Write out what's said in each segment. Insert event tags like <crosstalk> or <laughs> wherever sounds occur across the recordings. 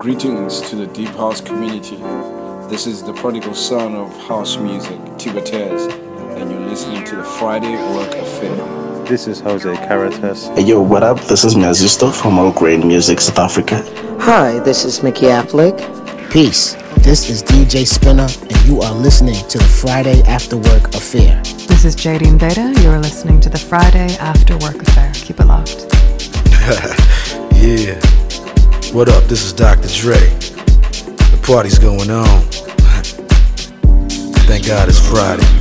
Greetings to the Deep House community. This is the prodigal son of house music, Tibatez, and you're listening to the Friday Work Affair. This is Jose Caritas. Hey yo, what up? This is Mazisto from All Grain Music, South Africa. Hi, this is Mickey Affleck. Peace. This is DJ Spinner, and you are listening to the Friday After Work Affair. This is Jadine Beta. You are listening to the Friday After Work Affair. Keep it locked. <laughs> yeah. What up? This is Dr. Dre. The party's going on. <laughs> Thank God it's Friday.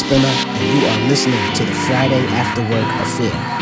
Spinner, and you are listening to the Friday After Work Affair.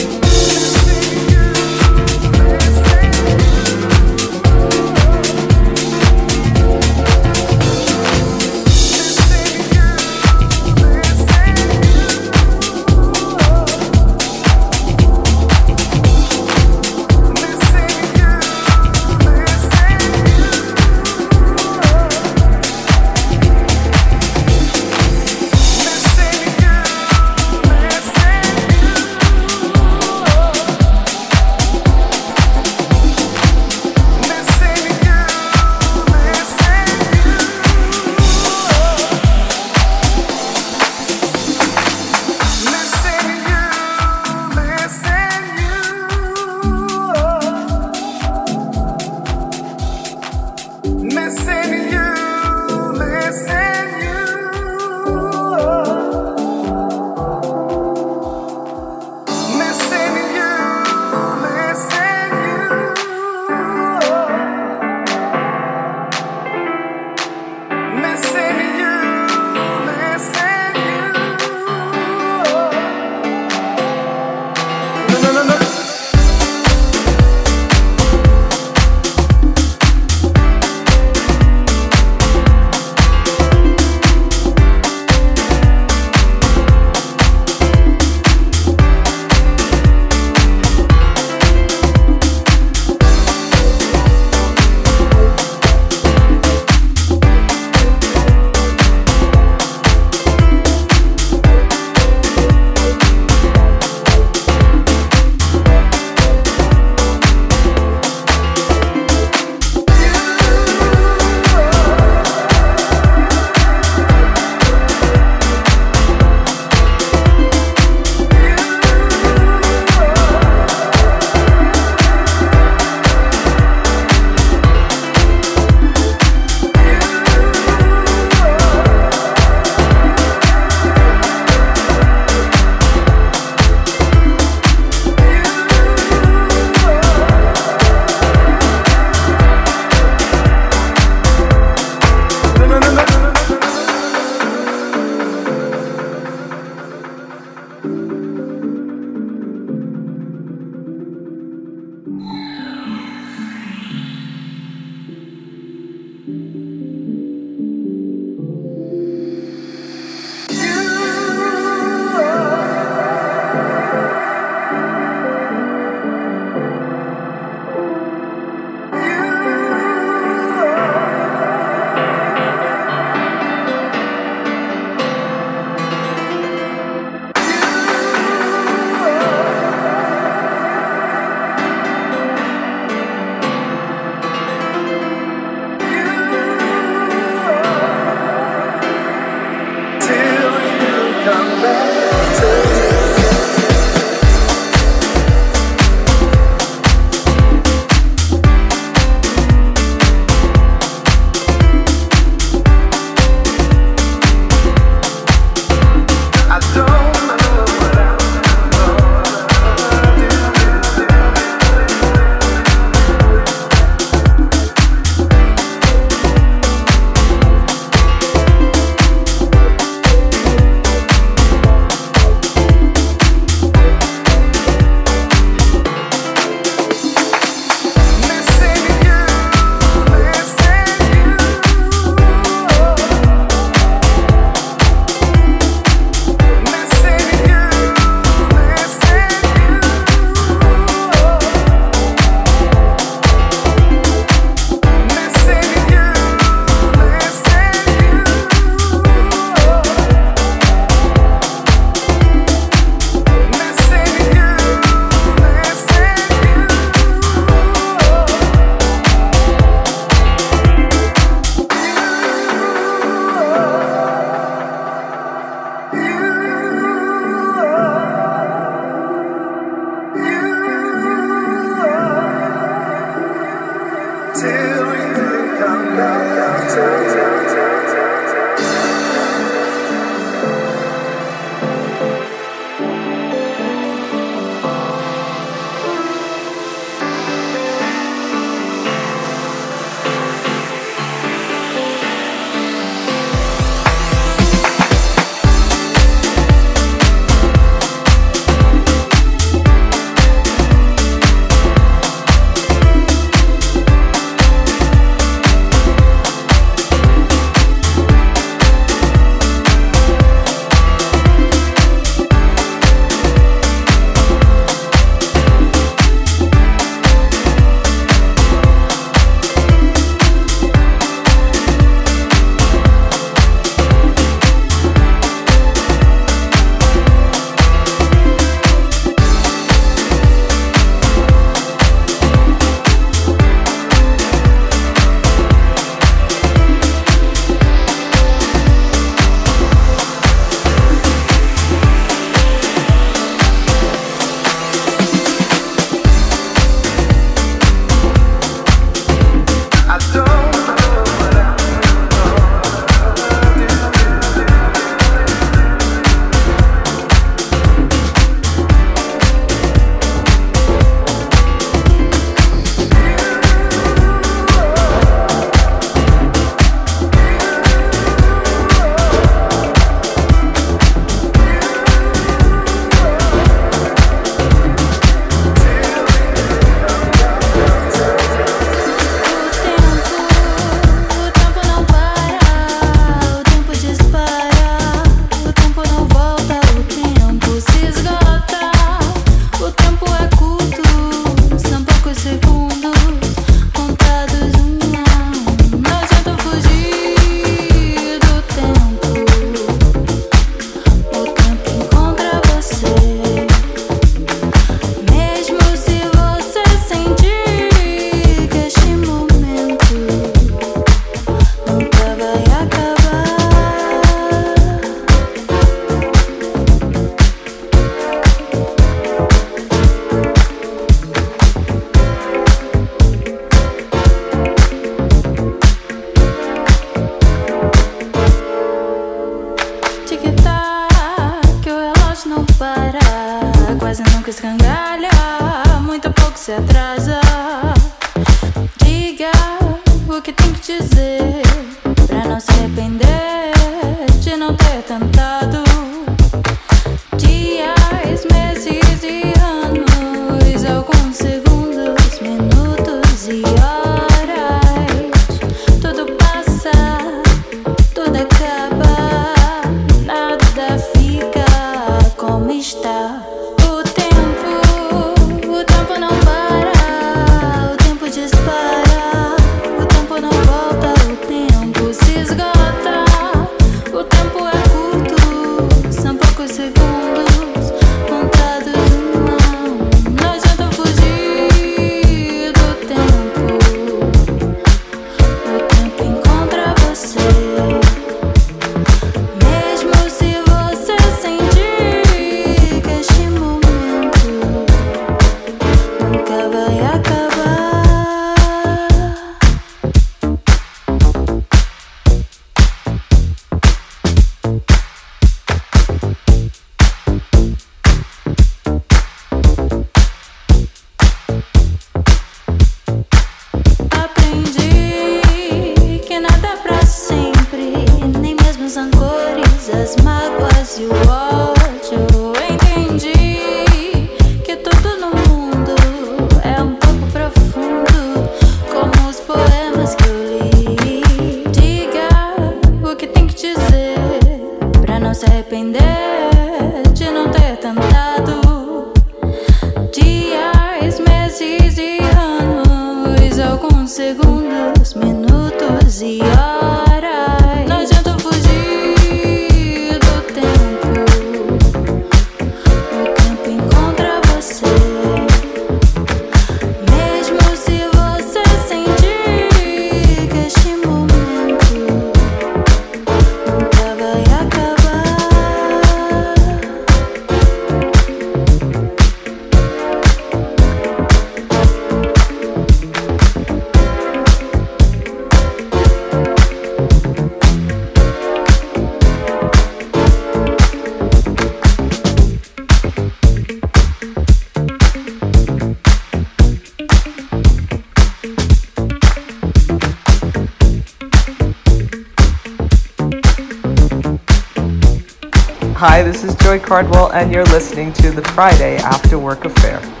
Joi Cardwell, and you're listening to the Friday After Work Affair.